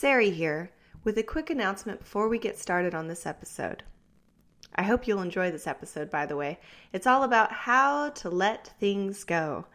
Sari here with a quick announcement before we get started on this episode. I hope you'll enjoy this episode, by the way. It's all about how to let things go.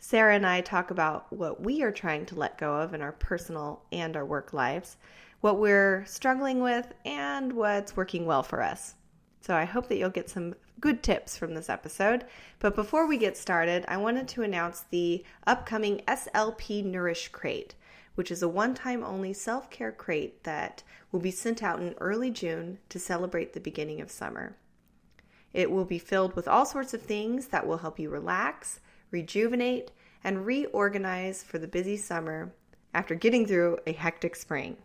Sarah and I talk about what we are trying to let go of in our personal and our work lives, what we're struggling with, and what's working well for us. So I hope that you'll get some good tips from this episode. But before we get started, I wanted to announce the upcoming SLP Nourish Crate, which is a one time only self care crate that will be sent out in early June to celebrate the beginning of summer. It will be filled with all sorts of things that will help you relax, rejuvenate, and reorganize for the busy summer after getting through a hectic spring.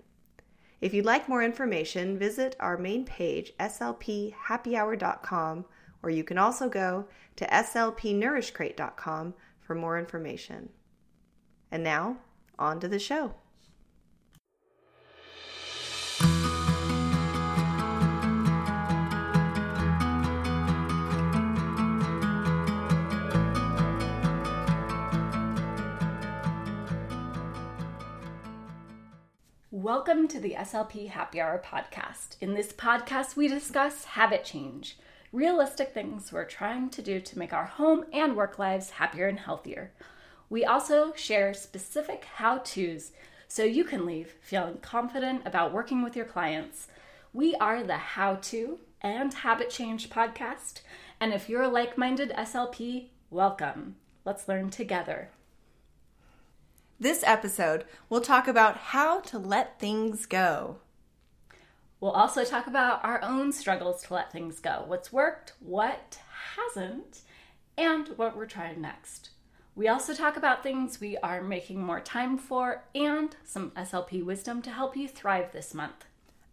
If you'd like more information, visit our main page, slphappyhour.com, or you can also go to slpnourishcrate.com for more information. And now, on to the show. Welcome to the SLP Happy Hour podcast. In this podcast, we discuss habit change, realistic things we're trying to do to make our home and work lives happier and healthier. We also share specific how to's so you can leave feeling confident about working with your clients. We are the How To and Habit Change podcast, and if you're a like minded SLP, welcome. Let's learn together. This episode, we'll talk about how to let things go. We'll also talk about our own struggles to let things go what's worked, what hasn't, and what we're trying next. We also talk about things we are making more time for and some SLP wisdom to help you thrive this month.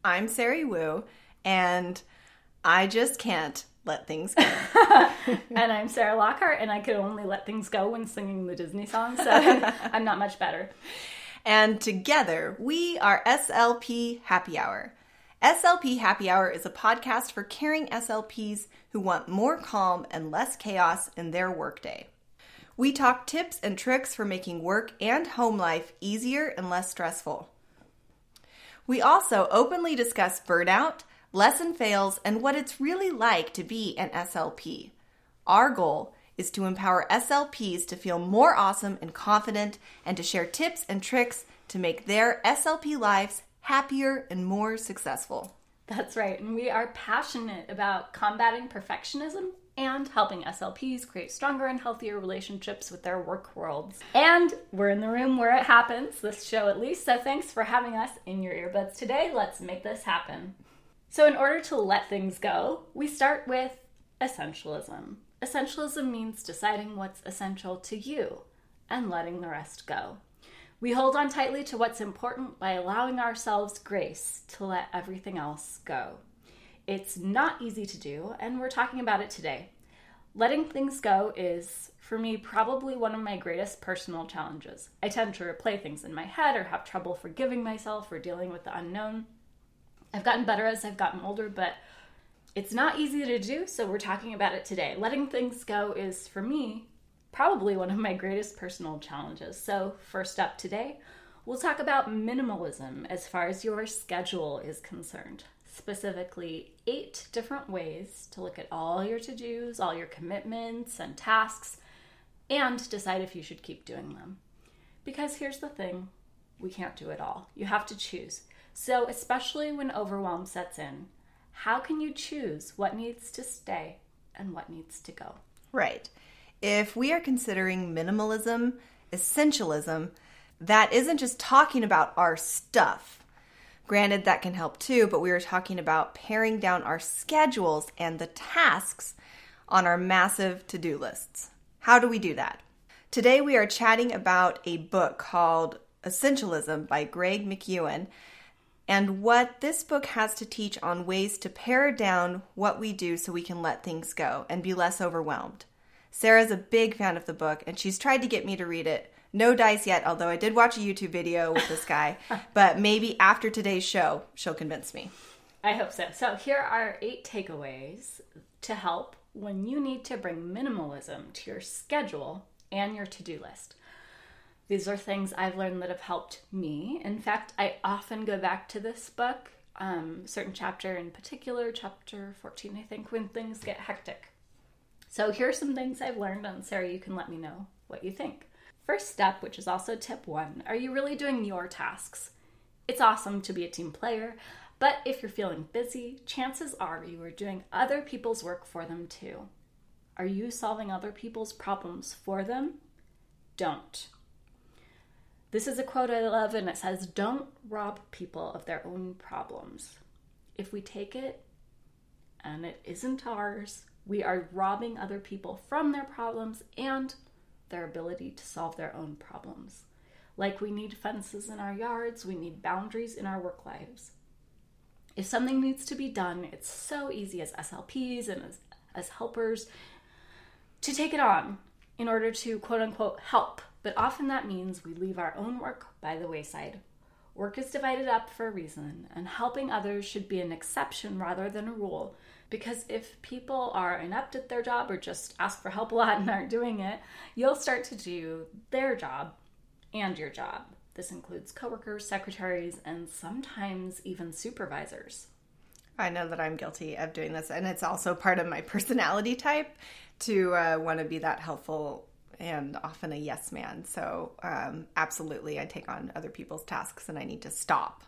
I'm Sari Wu, and I just can't let things go. and I'm Sarah Lockhart, and I could only let things go when singing the Disney song, so I'm not much better. And together, we are SLP Happy Hour. SLP Happy Hour is a podcast for caring SLPs who want more calm and less chaos in their workday. We talk tips and tricks for making work and home life easier and less stressful. We also openly discuss burnout lesson fails, and what it's really like to be an SLP. Our goal is to empower SLPs to feel more awesome and confident and to share tips and tricks to make their SLP lives happier and more successful. That's right. And we are passionate about combating perfectionism and helping SLPs create stronger and healthier relationships with their work worlds. And we're in the room where it happens, this show at least. So thanks for having us in your earbuds today. Let's make this happen. So, in order to let things go, we start with essentialism. Essentialism means deciding what's essential to you and letting the rest go. We hold on tightly to what's important by allowing ourselves grace to let everything else go. It's not easy to do, and we're talking about it today. Letting things go is, for me, probably one of my greatest personal challenges. I tend to replay things in my head or have trouble forgiving myself or dealing with the unknown. I've gotten better as I've gotten older, but it's not easy to do, so we're talking about it today. Letting things go is, for me, probably one of my greatest personal challenges. So, first up today, we'll talk about minimalism as far as your schedule is concerned. Specifically, eight different ways to look at all your to dos, all your commitments and tasks, and decide if you should keep doing them. Because here's the thing we can't do it all. You have to choose. So, especially when overwhelm sets in, how can you choose what needs to stay and what needs to go? Right. If we are considering minimalism, essentialism, that isn't just talking about our stuff. Granted, that can help too, but we are talking about paring down our schedules and the tasks on our massive to do lists. How do we do that? Today, we are chatting about a book called Essentialism by Greg McKeown and what this book has to teach on ways to pare down what we do so we can let things go and be less overwhelmed. Sarah's a big fan of the book and she's tried to get me to read it. No dice yet, although I did watch a YouTube video with this guy, but maybe after today's show, she'll convince me. I hope so. So, here are eight takeaways to help when you need to bring minimalism to your schedule and your to do list. These are things I've learned that have helped me. In fact, I often go back to this book, um, certain chapter in particular, chapter 14, I think, when things get hectic. So here are some things I've learned, and Sarah, you can let me know what you think. First step, which is also tip one, are you really doing your tasks? It's awesome to be a team player, but if you're feeling busy, chances are you are doing other people's work for them too. Are you solving other people's problems for them? Don't. This is a quote I love, and it says, Don't rob people of their own problems. If we take it and it isn't ours, we are robbing other people from their problems and their ability to solve their own problems. Like we need fences in our yards, we need boundaries in our work lives. If something needs to be done, it's so easy as SLPs and as, as helpers to take it on in order to quote unquote help. But often that means we leave our own work by the wayside. Work is divided up for a reason, and helping others should be an exception rather than a rule. Because if people are inept at their job or just ask for help a lot and aren't doing it, you'll start to do their job and your job. This includes coworkers, secretaries, and sometimes even supervisors. I know that I'm guilty of doing this, and it's also part of my personality type to uh, want to be that helpful and often a yes man. So, um, absolutely, I take on other people's tasks and I need to stop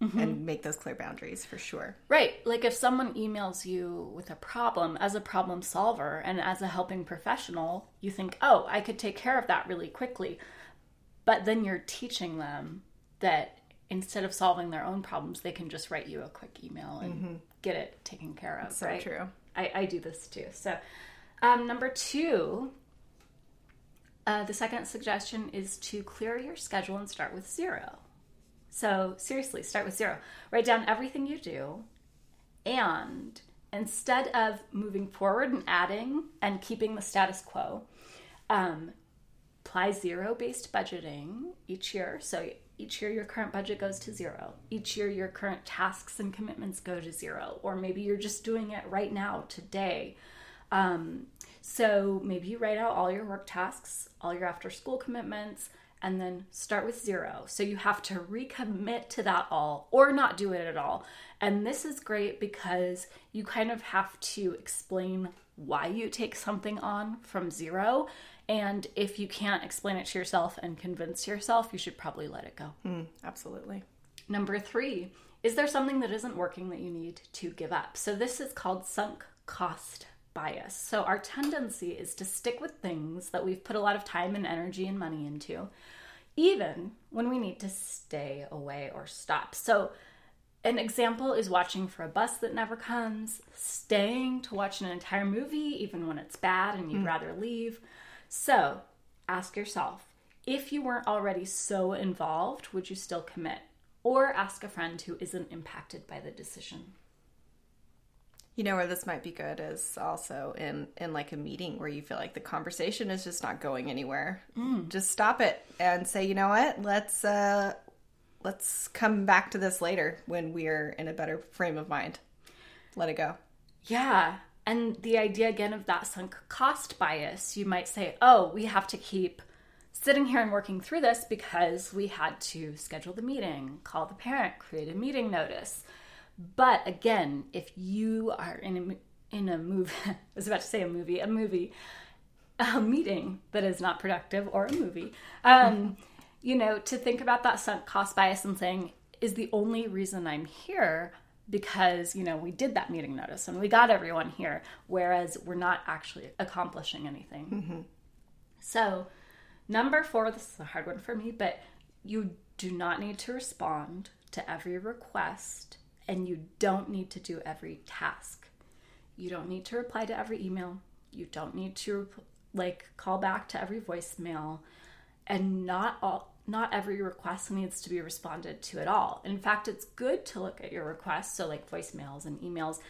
mm-hmm. and make those clear boundaries for sure. Right. Like if someone emails you with a problem as a problem solver and as a helping professional, you think, oh, I could take care of that really quickly. But then you're teaching them that instead of solving their own problems, they can just write you a quick email and mm-hmm. get it taken care of. That's so right? true. I, I do this too. So, um, number two, uh, the second suggestion is to clear your schedule and start with zero. So, seriously, start with zero. Write down everything you do, and instead of moving forward and adding and keeping the status quo, um, apply zero based budgeting each year. So, each year your current budget goes to zero. Each year your current tasks and commitments go to zero. Or maybe you're just doing it right now, today. Um, so maybe you write out all your work tasks, all your after school commitments, and then start with zero. So you have to recommit to that all or not do it at all. And this is great because you kind of have to explain why you take something on from zero. And if you can't explain it to yourself and convince yourself, you should probably let it go. Mm, absolutely. Number three, is there something that isn't working that you need to give up? So this is called sunk cost bias. So our tendency is to stick with things that we've put a lot of time and energy and money into, even when we need to stay away or stop. So an example is watching for a bus that never comes, staying to watch an entire movie even when it's bad and you'd mm. rather leave. So ask yourself if you weren't already so involved, would you still commit? Or ask a friend who isn't impacted by the decision. You know where this might be good is also in in like a meeting where you feel like the conversation is just not going anywhere. Mm. Just stop it and say, you know what? Let's uh let's come back to this later when we're in a better frame of mind. Let it go. Yeah. And the idea again of that sunk cost bias, you might say, oh, we have to keep sitting here and working through this because we had to schedule the meeting, call the parent, create a meeting notice but again, if you are in a, in a movie, I was about to say a movie, a movie, a meeting that is not productive or a movie, um, you know, to think about that sunk cost bias and saying, is the only reason I'm here because, you know, we did that meeting notice and we got everyone here, whereas we're not actually accomplishing anything. Mm-hmm. So, number four, this is a hard one for me, but you do not need to respond to every request and you don't need to do every task. You don't need to reply to every email. You don't need to like call back to every voicemail and not all not every request needs to be responded to at all. In fact, it's good to look at your requests, so like voicemails and emails.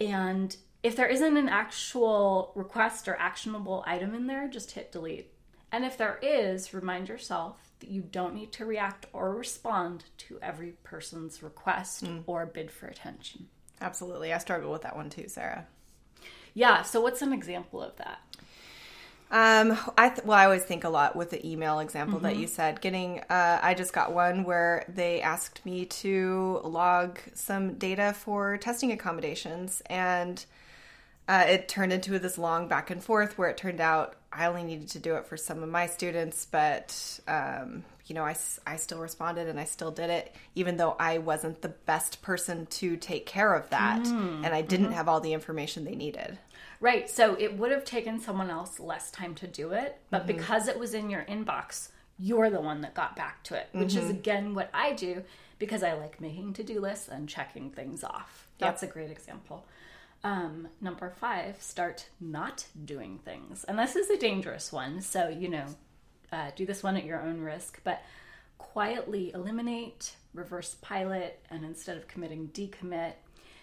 And if there isn't an actual request or actionable item in there, just hit delete. And if there is, remind yourself you don't need to react or respond to every person's request mm. or bid for attention. Absolutely. I struggle with that one too, Sarah. Yeah. So, what's an example of that? Um, I th- well, I always think a lot with the email example that you said. Getting, uh, I just got one where they asked me to log some data for testing accommodations, and uh, it turned into this long back and forth where it turned out I only needed to do it for some of my students, but um, you know, I, I still responded and I still did it, even though I wasn't the best person to take care of that, and I didn't have all the information they needed. Right. So it would have taken someone else less time to do it, but Mm-hmm. because it was in your inbox, you're the one that got back to it, which Mm-hmm. is again what I do because I like making to do lists and checking things off. That's a great example. Um, number five, start not doing things. And this is a dangerous one. So, you know, uh, do this one at your own risk, but quietly eliminate, reverse pilot, and instead of committing, decommit.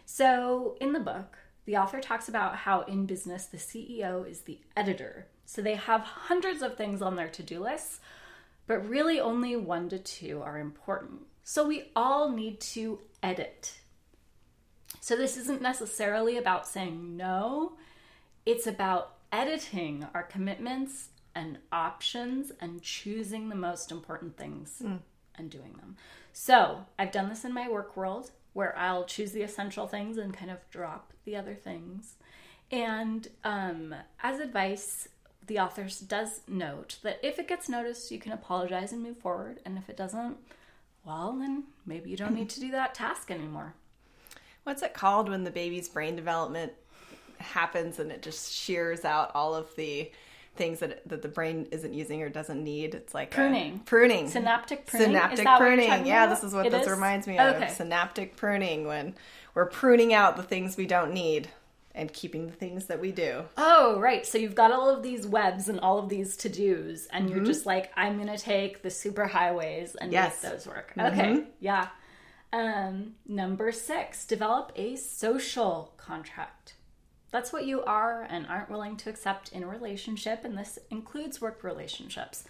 So, in the book, the author talks about how in business the CEO is the editor. So, they have hundreds of things on their to do lists, but really only one to two are important. So, we all need to edit. So, this isn't necessarily about saying no, it's about editing our commitments and options and choosing the most important things and doing them. So, I've done this in my work world where I'll choose the essential things and kind of drop the other things. And um, as advice, the author does note that if it gets noticed, you can apologize and move forward. And if it doesn't, well, then maybe you don't need to do that task anymore. What's it called when the baby's brain development happens and it just shears out all of the things that that the brain isn't using or doesn't need? It's like Pruning. pruning, Synaptic pruning. Synaptic pruning. Yeah, about? this is what It this is? reminds me of. Okay. Synaptic pruning when we're pruning out the things we don't need and keeping the things that we do. Oh, right. So you've got all of these webs and all of these to dos, and you're mm-hmm. just like, I'm going to take the super highways and Yes. make those work. Mm-hmm. Okay. Yeah. Um, number six, develop a social contract. That's what you are and aren't willing to accept in a relationship, and this includes work relationships.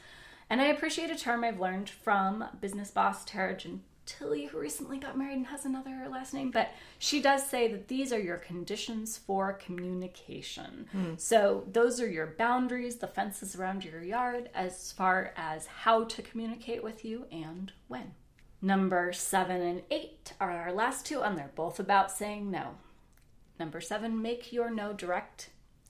And I appreciate a term I've learned from business boss Tara Gentile, who recently got married and has another last name, but she does say that these are your conditions for communication. So those are your boundaries, the fences around your yard, as far as how to communicate with you and when. Number seven and eight are our last two, and they're both about saying no. Number seven, make your no direct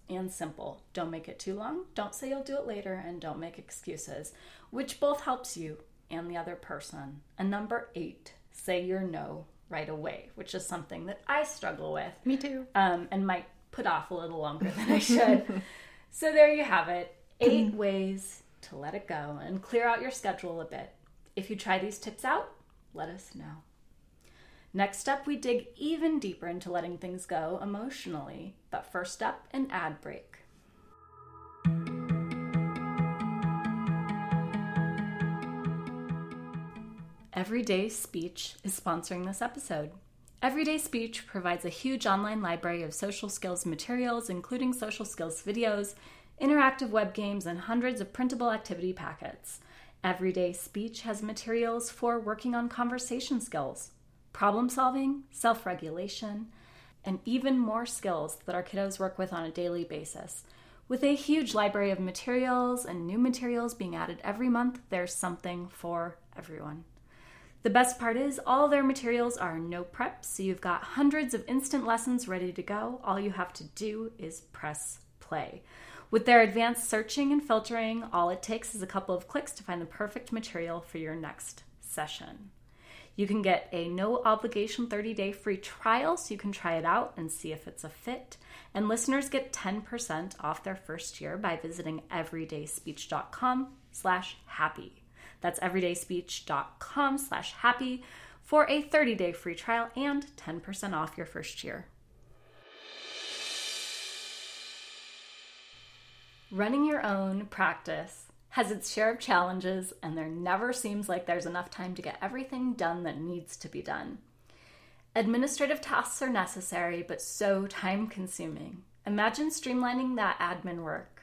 and simple. Don't make it too long. Don't say you'll do it later, and don't make excuses, which both helps you and the other person. And number eight, say your no right away, which is something that I struggle with Me too. um, and might put off a little longer than I should. so there you have it eight ways to let it go and clear out your schedule a bit. If you try these tips out, let us know. Next up, we dig even deeper into letting things go emotionally. But first up, an ad break. Everyday Speech is sponsoring this episode. Everyday Speech provides a huge online library of social skills materials, including social skills videos, interactive web games, and hundreds of printable activity packets. Everyday Speech has materials for working on conversation skills, problem solving, self regulation, and even more skills that our kiddos work with on a daily basis. With a huge library of materials and new materials being added every month, there's something for everyone. The best part is, all their materials are no prep, so you've got hundreds of instant lessons ready to go. All you have to do is press play. With their advanced searching and filtering, all it takes is a couple of clicks to find the perfect material for your next session. You can get a no obligation 30 day free trial so you can try it out and see if it's a fit. And listeners get 10% off their first year by visiting everydayspeech.com slash happy. That's everydayspeech.com slash happy for a 30 day free trial and 10% off your first year. Running your own practice has its share of challenges, and there never seems like there's enough time to get everything done that needs to be done. Administrative tasks are necessary, but so time consuming. Imagine streamlining that admin work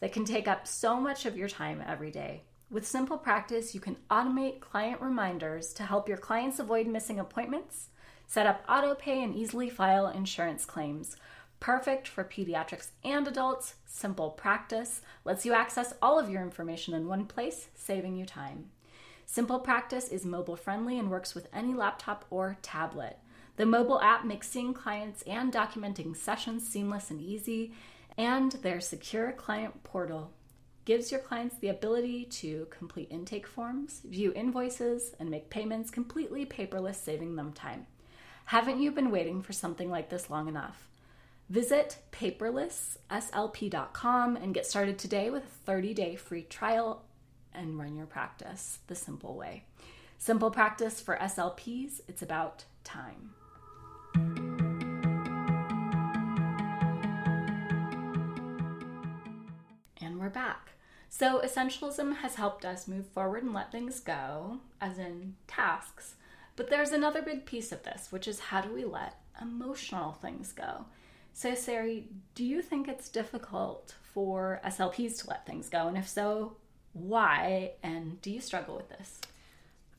that can take up so much of your time every day. With simple practice, you can automate client reminders to help your clients avoid missing appointments, set up auto pay, and easily file insurance claims. Perfect for pediatrics and adults, Simple Practice lets you access all of your information in one place, saving you time. Simple Practice is mobile friendly and works with any laptop or tablet. The mobile app makes seeing clients and documenting sessions seamless and easy, and their secure client portal gives your clients the ability to complete intake forms, view invoices, and make payments completely paperless, saving them time. Haven't you been waiting for something like this long enough? Visit paperlessslp.com and get started today with a 30 day free trial and run your practice the simple way. Simple practice for SLPs, it's about time. And we're back. So, essentialism has helped us move forward and let things go, as in tasks. But there's another big piece of this, which is how do we let emotional things go? So, Sari, do you think it's difficult for SLPs to let things go? And if so, why? And do you struggle with this?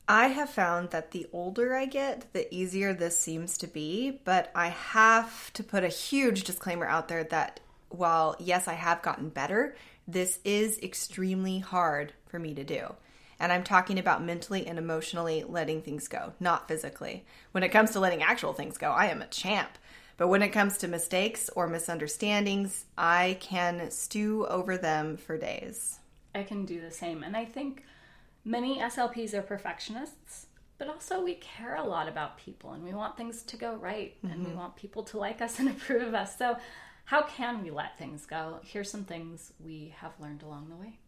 I have found that the older I get, the easier this seems to be. But I have to put a huge disclaimer out there that while, yes, I have gotten better, this is extremely hard for me to do. And I'm talking about mentally and emotionally letting things go, not physically. When it comes to letting actual things go, I am a champ. But when it comes to mistakes or misunderstandings, I can stew over them for days. I can do the same. And I think many SLPs are perfectionists, but also we care a lot about people and we want things to go right mm-hmm. and we mm-hmm. want people to like us and approve of us. So, how can we let things go? Here's some things we have learned along the way.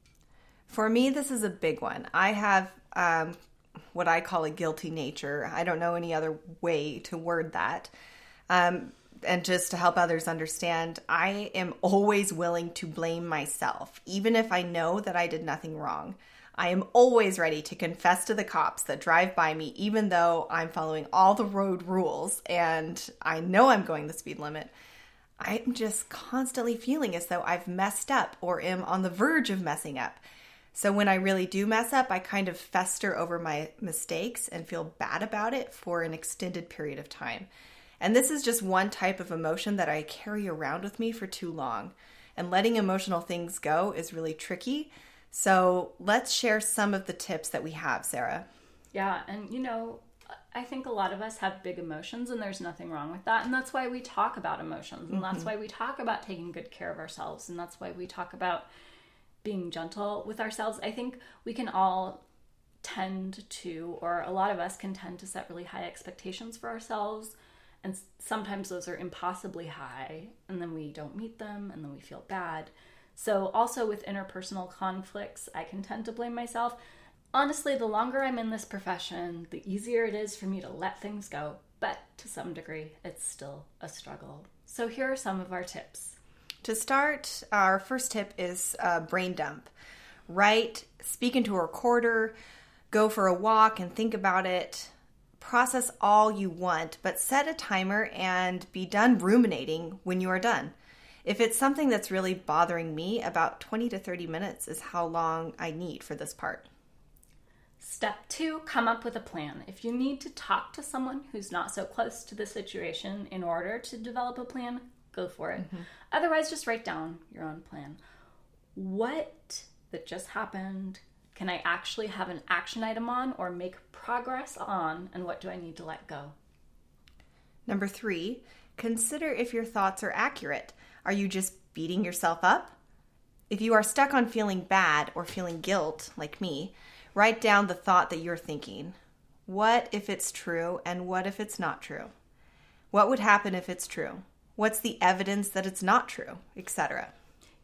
For me, this is a big one. I have um, what I call a guilty nature. I don't know any other way to word that. Um, and just to help others understand, I am always willing to blame myself, even if I know that I did nothing wrong. I am always ready to confess to the cops that drive by me, even though I'm following all the road rules and I know I'm going the speed limit. I'm just constantly feeling as though I've messed up or am on the verge of messing up. So when I really do mess up, I kind of fester over my mistakes and feel bad about it for an extended period of time. And this is just one type of emotion that I carry around with me for too long. And letting emotional things go is really tricky. So let's share some of the tips that we have, Sarah. Yeah, and you know, I think a lot of us have big emotions, and there's nothing wrong with that. And that's why we talk about emotions, and mm-hmm. that's why we talk about taking good care of ourselves, and that's why we talk about being gentle with ourselves. I think we can all tend to, or a lot of us can tend to set really high expectations for ourselves. And sometimes those are impossibly high, and then we don't meet them, and then we feel bad. So, also with interpersonal conflicts, I can tend to blame myself honestly, the longer I'm in this profession, the easier it is for me to let things go, but to some degree, it's still a struggle. So, here are some of our tips. To start, our first tip is a brain dump. Write, speak into a recorder, go for a walk and think about it. Process all you want, but set a timer and be done ruminating when you are done. If it's something that's really bothering me, about 20 to 30 minutes is how long I need for this part. Step two, come up with a plan. If you need to talk to someone who's not so close to the situation in order to develop a plan, go for it. Mm-hmm. Otherwise, just write down your own plan. What that just happened can I actually have an action item on or make progress on, and what do I need to let go? Number three, consider if your thoughts are accurate. Are you just beating yourself up? If you are stuck on feeling bad or feeling guilt, like me, Write down the thought that you're thinking. What if it's true and what if it's not true? What would happen if it's true? What's the evidence that it's not true, etc.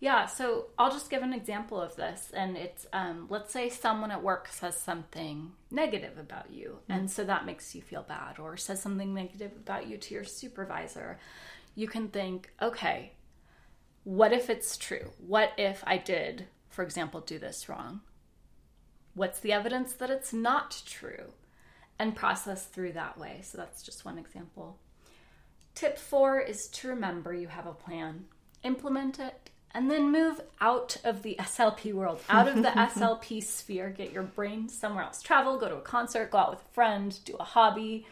Yeah, so I'll just give an example of this. And it's um, let's say someone at work says something negative about you, mm-hmm. and so that makes you feel bad, or says something negative about you to your supervisor. You can think, okay, what if it's true? What if I did, for example, do this wrong? What's the evidence that it's not true? And process through that way. So that's just one example. Tip four is to remember you have a plan, implement it, and then move out of the SLP world, out of the SLP sphere. Get your brain somewhere else. Travel, go to a concert, go out with a friend, do a hobby.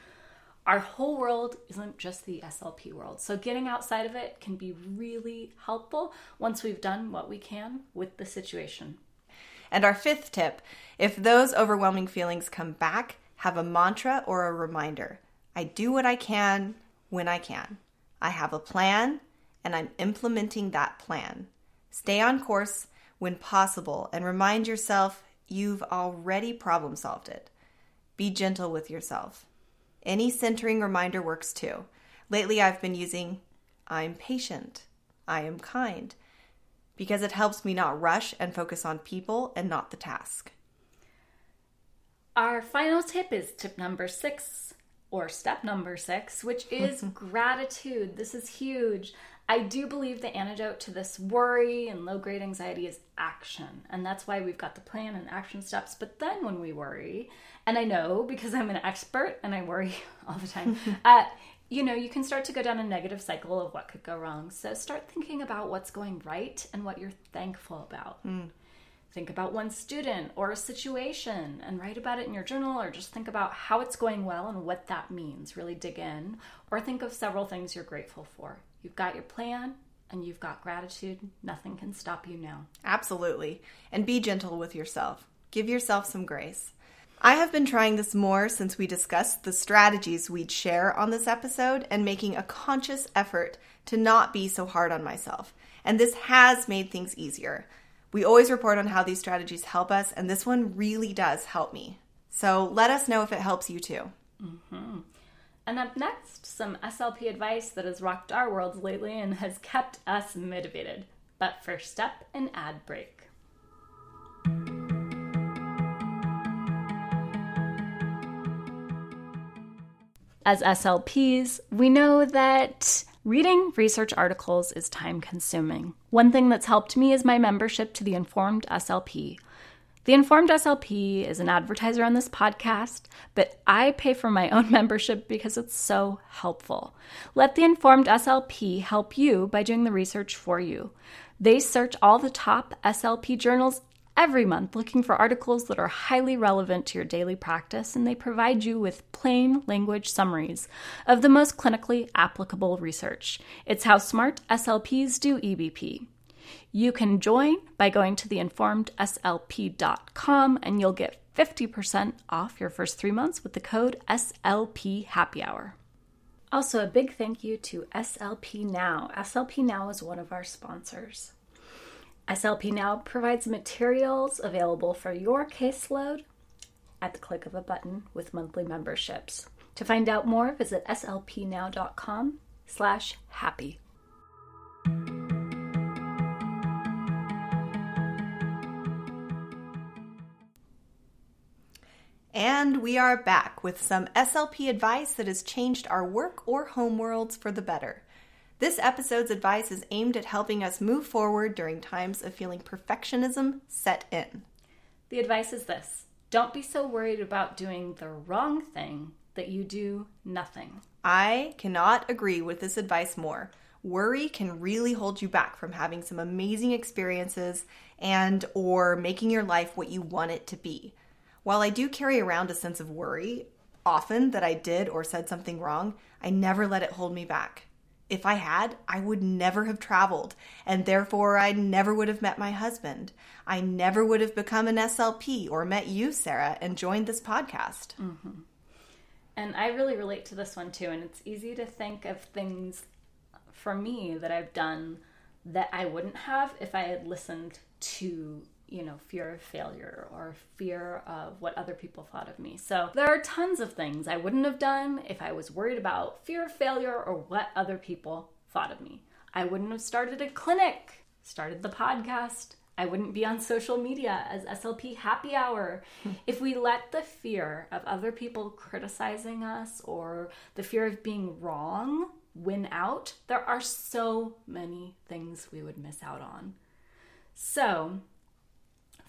our whole world isn't just the SLP world. So getting outside of it can be really helpful once we've done what we can with the situation. And our fifth tip if those overwhelming feelings come back, have a mantra or a reminder. I do what I can when I can. I have a plan and I'm implementing that plan. Stay on course when possible and remind yourself you've already problem solved it. Be gentle with yourself. Any centering reminder works too. Lately, I've been using I'm patient, I am kind, because it helps me not rush and focus on people and not the task. Our final tip is tip number six, or step number six, which is gratitude. This is huge. I do believe the antidote to this worry and low grade anxiety is action. And that's why we've got the plan and action steps. But then when we worry, and I know because I'm an expert and I worry all the time, uh, you know, you can start to go down a negative cycle of what could go wrong. So start thinking about what's going right and what you're thankful about. Mm. Think about one student or a situation and write about it in your journal, or just think about how it's going well and what that means. Really dig in, or think of several things you're grateful for. You've got your plan and you've got gratitude. Nothing can stop you now. Absolutely. And be gentle with yourself. Give yourself some grace. I have been trying this more since we discussed the strategies we'd share on this episode and making a conscious effort to not be so hard on myself. And this has made things easier. We always report on how these strategies help us, and this one really does help me. So let us know if it helps you too. Mm-hmm. And up next, some SLP advice that has rocked our worlds lately and has kept us motivated. But first step, an ad break. As SLPs, we know that reading research articles is time consuming. One thing that's helped me is my membership to the Informed SLP. The Informed SLP is an advertiser on this podcast, but I pay for my own membership because it's so helpful. Let the Informed SLP help you by doing the research for you. They search all the top SLP journals every month looking for articles that are highly relevant to your daily practice, and they provide you with plain language summaries of the most clinically applicable research. It's how smart SLPs do EBP. You can join by going to theinformedslp.com and you'll get 50% off your first three months with the code SLP Happy Hour. Also, a big thank you to SLP Now. SLP Now is one of our sponsors. SLP Now provides materials available for your caseload at the click of a button with monthly memberships. To find out more, visit slpnow.com slash happy. And we are back with some SLP advice that has changed our work or home worlds for the better. This episode's advice is aimed at helping us move forward during times of feeling perfectionism set in. The advice is this don't be so worried about doing the wrong thing that you do nothing. I cannot agree with this advice more. Worry can really hold you back from having some amazing experiences and or making your life what you want it to be. While I do carry around a sense of worry, often that I did or said something wrong, I never let it hold me back. If I had, I would never have traveled, and therefore I never would have met my husband. I never would have become an SLP or met you, Sarah, and joined this podcast. Mm-hmm. And I really relate to this one too. And it's easy to think of things for me that I've done that I wouldn't have if I had listened to you know, fear of failure or fear of what other people thought of me. So there are tons of things I wouldn't have done if I was worried about fear of failure or what other people thought of me. I wouldn't have started a clinic, started the podcast. I wouldn't be on social media as SLP Happy Hour. if we let the fear of other people criticizing us or the fear of being wrong win out, there are so many things we would miss out on. So,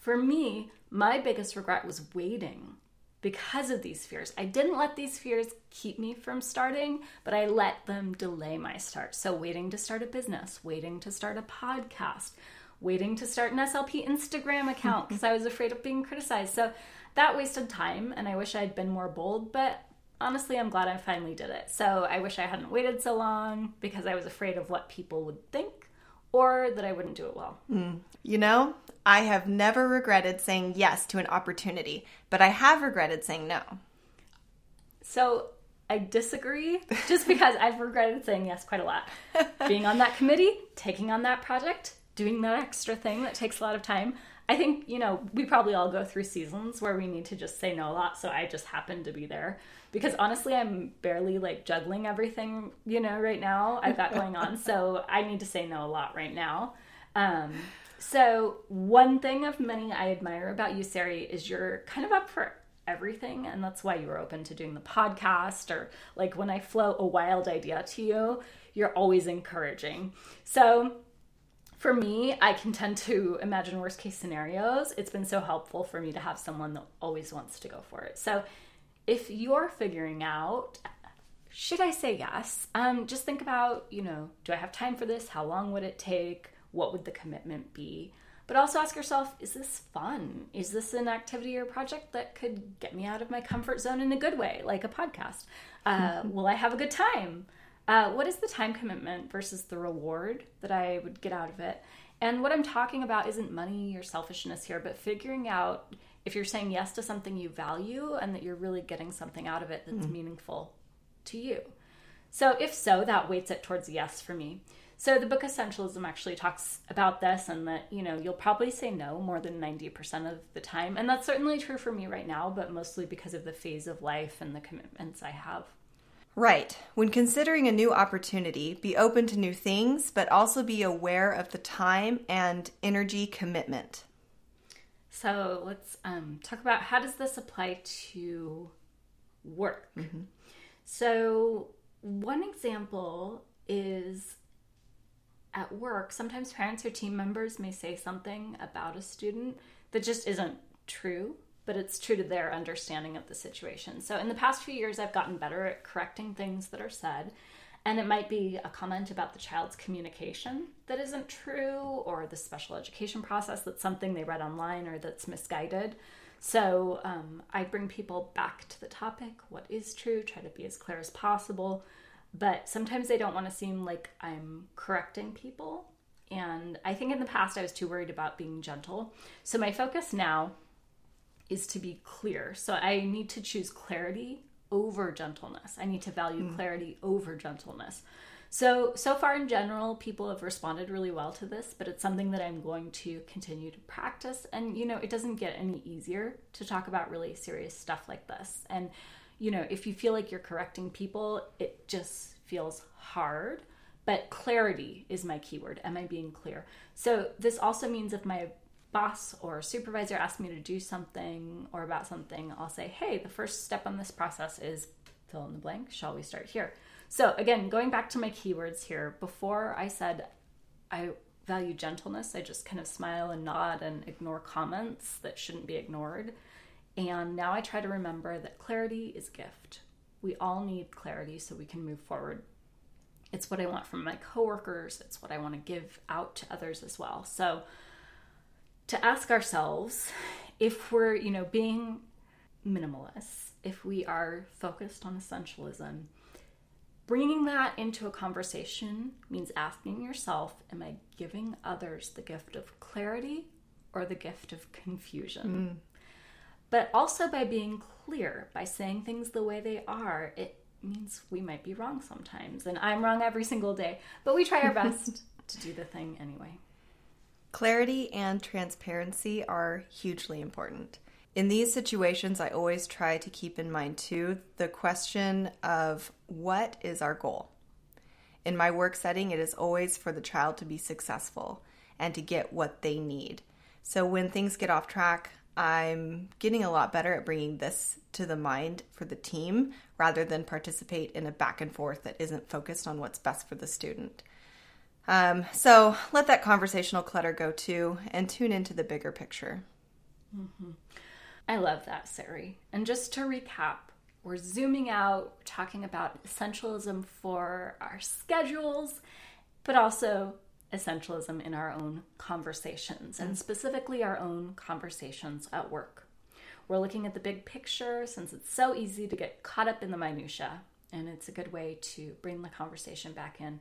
for me, my biggest regret was waiting because of these fears. I didn't let these fears keep me from starting, but I let them delay my start. So, waiting to start a business, waiting to start a podcast, waiting to start an SLP Instagram account because I was afraid of being criticized. So, that wasted time, and I wish I'd been more bold, but honestly, I'm glad I finally did it. So I wish I hadn't waited so long because I was afraid of what people would think or that I wouldn't do it well. Hmm. You know, I have never regretted saying yes to an opportunity, but I have regretted saying no. So I disagree just because I've regretted saying yes quite a lot. Being on that committee, taking on that project, doing that extra thing that takes a lot of time. I think, you know, we probably all go through seasons where we need to just say no a lot. So I just happen to be there because honestly, I'm barely like juggling everything, you know, right now I've got going on. So I need to say no a lot right now. Um, so one thing of many I admire about you, Sari, is you're kind of up for everything and that's why you were open to doing the podcast or like when I float a wild idea to you, you're always encouraging. So for me, I can tend to imagine worst case scenarios. It's been so helpful for me to have someone that always wants to go for it. So if you're figuring out should I say yes? Um, just think about, you know, do I have time for this? How long would it take? What would the commitment be? But also ask yourself, is this fun? Is this an activity or project that could get me out of my comfort zone in a good way, like a podcast? Uh, will I have a good time? Uh, what is the time commitment versus the reward that I would get out of it? And what I'm talking about isn't money or selfishness here, but figuring out if you're saying yes to something you value and that you're really getting something out of it that's meaningful to you. So, if so, that weights it towards yes for me. So, the book Essentialism actually talks about this and that, you know, you'll probably say no more than 90% of the time. And that's certainly true for me right now, but mostly because of the phase of life and the commitments I have. Right. When considering a new opportunity, be open to new things, but also be aware of the time and energy commitment. So let's um, talk about how does this apply to work. So one example is at work. Sometimes parents or team members may say something about a student that just isn't true, but it's true to their understanding of the situation. So in the past few years, I've gotten better at correcting things that are said. And it might be a comment about the child's communication that isn't true, or the special education process that's something they read online or that's misguided. So um, I bring people back to the topic what is true, try to be as clear as possible. But sometimes they don't want to seem like I'm correcting people. And I think in the past I was too worried about being gentle. So my focus now is to be clear. So I need to choose clarity over gentleness. I need to value hmm. clarity over gentleness. So, so far in general, people have responded really well to this, but it's something that I'm going to continue to practice. And, you know, it doesn't get any easier to talk about really serious stuff like this. And, you know, if you feel like you're correcting people, it just feels hard. But clarity is my keyword. Am I being clear? So, this also means if my boss or supervisor asks me to do something or about something, I'll say, hey, the first step on this process is fill in the blank. Shall we start here? So, again, going back to my keywords here, before I said I value gentleness, I just kind of smile and nod and ignore comments that shouldn't be ignored. And now I try to remember that clarity is gift. We all need clarity so we can move forward. It's what I want from my coworkers, it's what I want to give out to others as well. So, to ask ourselves if we're, you know, being minimalists, if we are focused on essentialism, bringing that into a conversation means asking yourself, am I giving others the gift of clarity or the gift of confusion? Mm. But also by being clear, by saying things the way they are, it means we might be wrong sometimes. And I'm wrong every single day, but we try our best to do the thing anyway. Clarity and transparency are hugely important. In these situations, I always try to keep in mind too the question of what is our goal? In my work setting, it is always for the child to be successful and to get what they need. So when things get off track, I'm getting a lot better at bringing this to the mind for the team rather than participate in a back and forth that isn't focused on what's best for the student. Um, so let that conversational clutter go too and tune into the bigger picture. I love that, Sari. And just to recap, we're zooming out, talking about essentialism for our schedules, but also essentialism in our own conversations, and specifically our own conversations at work. We're looking at the big picture since it's so easy to get caught up in the minutia, and it's a good way to bring the conversation back in.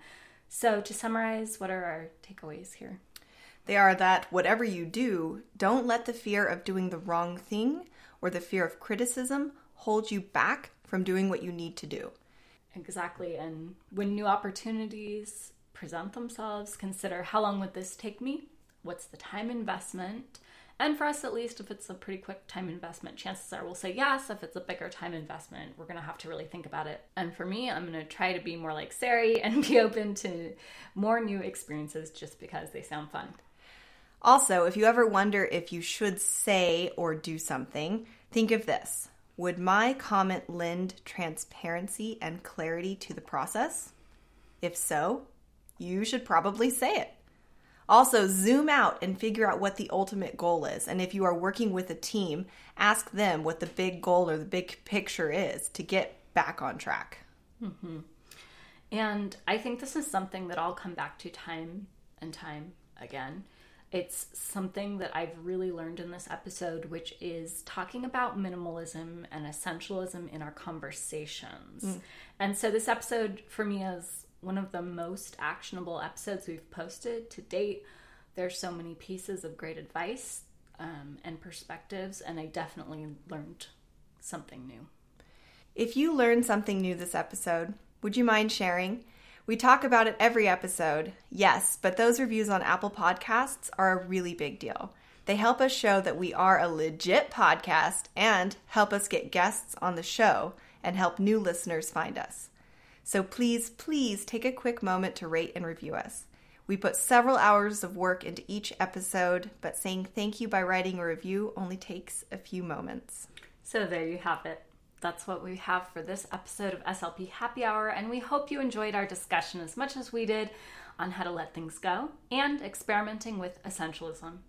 So, to summarize, what are our takeaways here? They are that whatever you do, don't let the fear of doing the wrong thing or the fear of criticism hold you back from doing what you need to do. Exactly. And when new opportunities present themselves, consider how long would this take me? What's the time investment? And for us, at least, if it's a pretty quick time investment, chances are we'll say yes. If it's a bigger time investment, we're going to have to really think about it. And for me, I'm going to try to be more like Sari and be open to more new experiences just because they sound fun. Also, if you ever wonder if you should say or do something, think of this Would my comment lend transparency and clarity to the process? If so, you should probably say it. Also, zoom out and figure out what the ultimate goal is. And if you are working with a team, ask them what the big goal or the big picture is to get back on track. Mm-hmm. And I think this is something that I'll come back to time and time again. It's something that I've really learned in this episode, which is talking about minimalism and essentialism in our conversations. Mm. And so, this episode for me is one of the most actionable episodes we've posted to date. There's so many pieces of great advice um, and perspectives, and I definitely learned something new. If you learned something new this episode, would you mind sharing? We talk about it every episode, yes, but those reviews on Apple Podcasts are a really big deal. They help us show that we are a legit podcast and help us get guests on the show and help new listeners find us. So please, please take a quick moment to rate and review us. We put several hours of work into each episode, but saying thank you by writing a review only takes a few moments. So there you have it. That's what we have for this episode of SLP Happy Hour, and we hope you enjoyed our discussion as much as we did on how to let things go and experimenting with essentialism.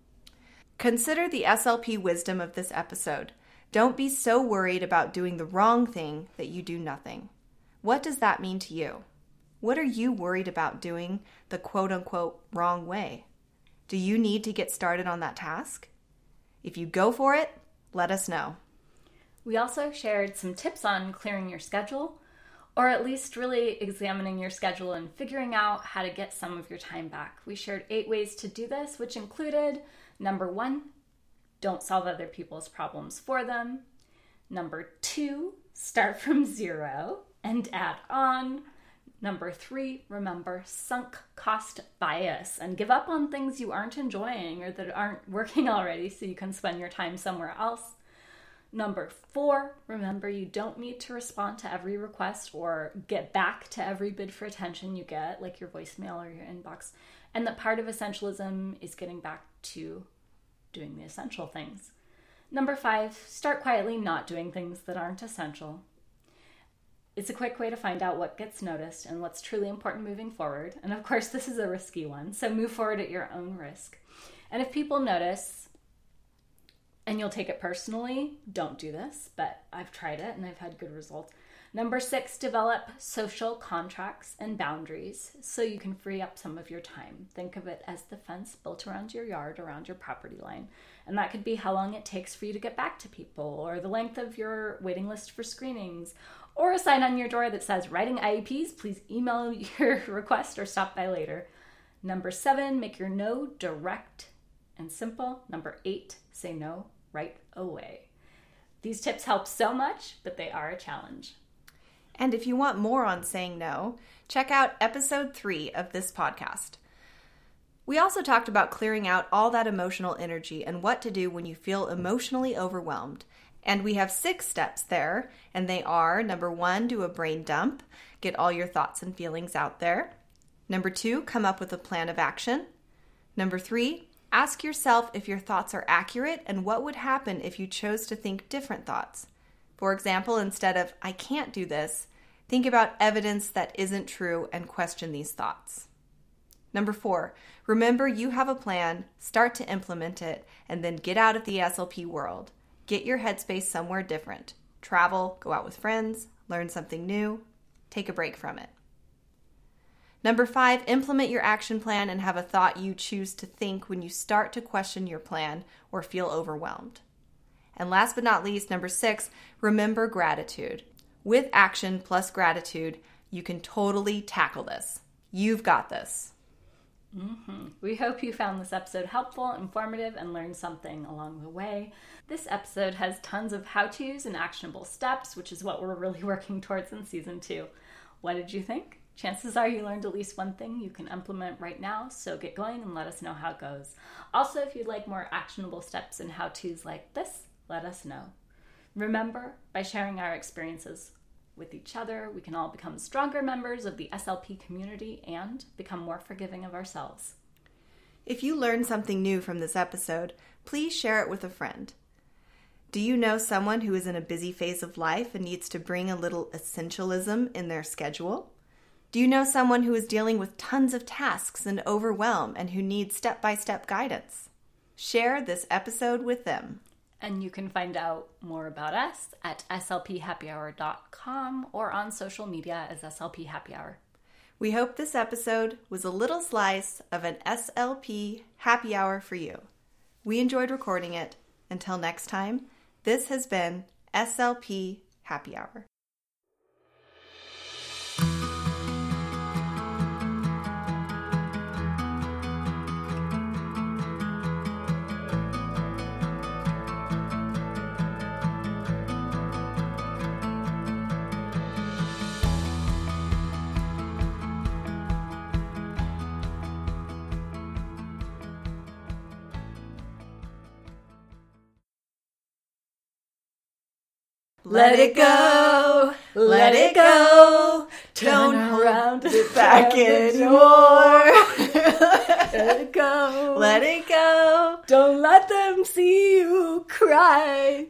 Consider the SLP wisdom of this episode. Don't be so worried about doing the wrong thing that you do nothing. What does that mean to you? What are you worried about doing the quote unquote wrong way? Do you need to get started on that task? If you go for it, let us know. We also shared some tips on clearing your schedule, or at least really examining your schedule and figuring out how to get some of your time back. We shared eight ways to do this, which included number one, don't solve other people's problems for them. Number two, start from zero and add on. Number three, remember sunk cost bias and give up on things you aren't enjoying or that aren't working already so you can spend your time somewhere else. Number four, remember you don't need to respond to every request or get back to every bid for attention you get, like your voicemail or your inbox. And that part of essentialism is getting back to doing the essential things. Number five, start quietly not doing things that aren't essential. It's a quick way to find out what gets noticed and what's truly important moving forward. And of course, this is a risky one, so move forward at your own risk. And if people notice and you'll take it personally, don't do this, but I've tried it and I've had good results. Number six, develop social contracts and boundaries so you can free up some of your time. Think of it as the fence built around your yard, around your property line. And that could be how long it takes for you to get back to people, or the length of your waiting list for screenings, or a sign on your door that says writing IEPs, please email your request or stop by later. Number seven, make your no direct and simple. Number eight, say no right away. These tips help so much, but they are a challenge. And if you want more on saying no, check out episode three of this podcast. We also talked about clearing out all that emotional energy and what to do when you feel emotionally overwhelmed. And we have six steps there, and they are number one, do a brain dump, get all your thoughts and feelings out there. Number two, come up with a plan of action. Number three, ask yourself if your thoughts are accurate and what would happen if you chose to think different thoughts. For example, instead of, I can't do this, think about evidence that isn't true and question these thoughts. Number four, remember you have a plan, start to implement it, and then get out of the SLP world. Get your headspace somewhere different. Travel, go out with friends, learn something new, take a break from it. Number five, implement your action plan and have a thought you choose to think when you start to question your plan or feel overwhelmed. And last but not least, number six, remember gratitude. With action plus gratitude, you can totally tackle this. You've got this. Mm-hmm. We hope you found this episode helpful, informative, and learned something along the way. This episode has tons of how to's and actionable steps, which is what we're really working towards in season two. What did you think? Chances are you learned at least one thing you can implement right now, so get going and let us know how it goes. Also, if you'd like more actionable steps and how to's like this, let us know. Remember, by sharing our experiences with each other, we can all become stronger members of the SLP community and become more forgiving of ourselves. If you learned something new from this episode, please share it with a friend. Do you know someone who is in a busy phase of life and needs to bring a little essentialism in their schedule? Do you know someone who is dealing with tons of tasks and overwhelm and who needs step by step guidance? Share this episode with them. And you can find out more about us at slphappyhour.com or on social media as SLP Happy Hour. We hope this episode was a little slice of an SLP happy hour for you. We enjoyed recording it. Until next time, this has been SLP Happy Hour. Let it go, let it go. Don't hold it back anymore. Let it go. Let it go. Don't let them see you cry.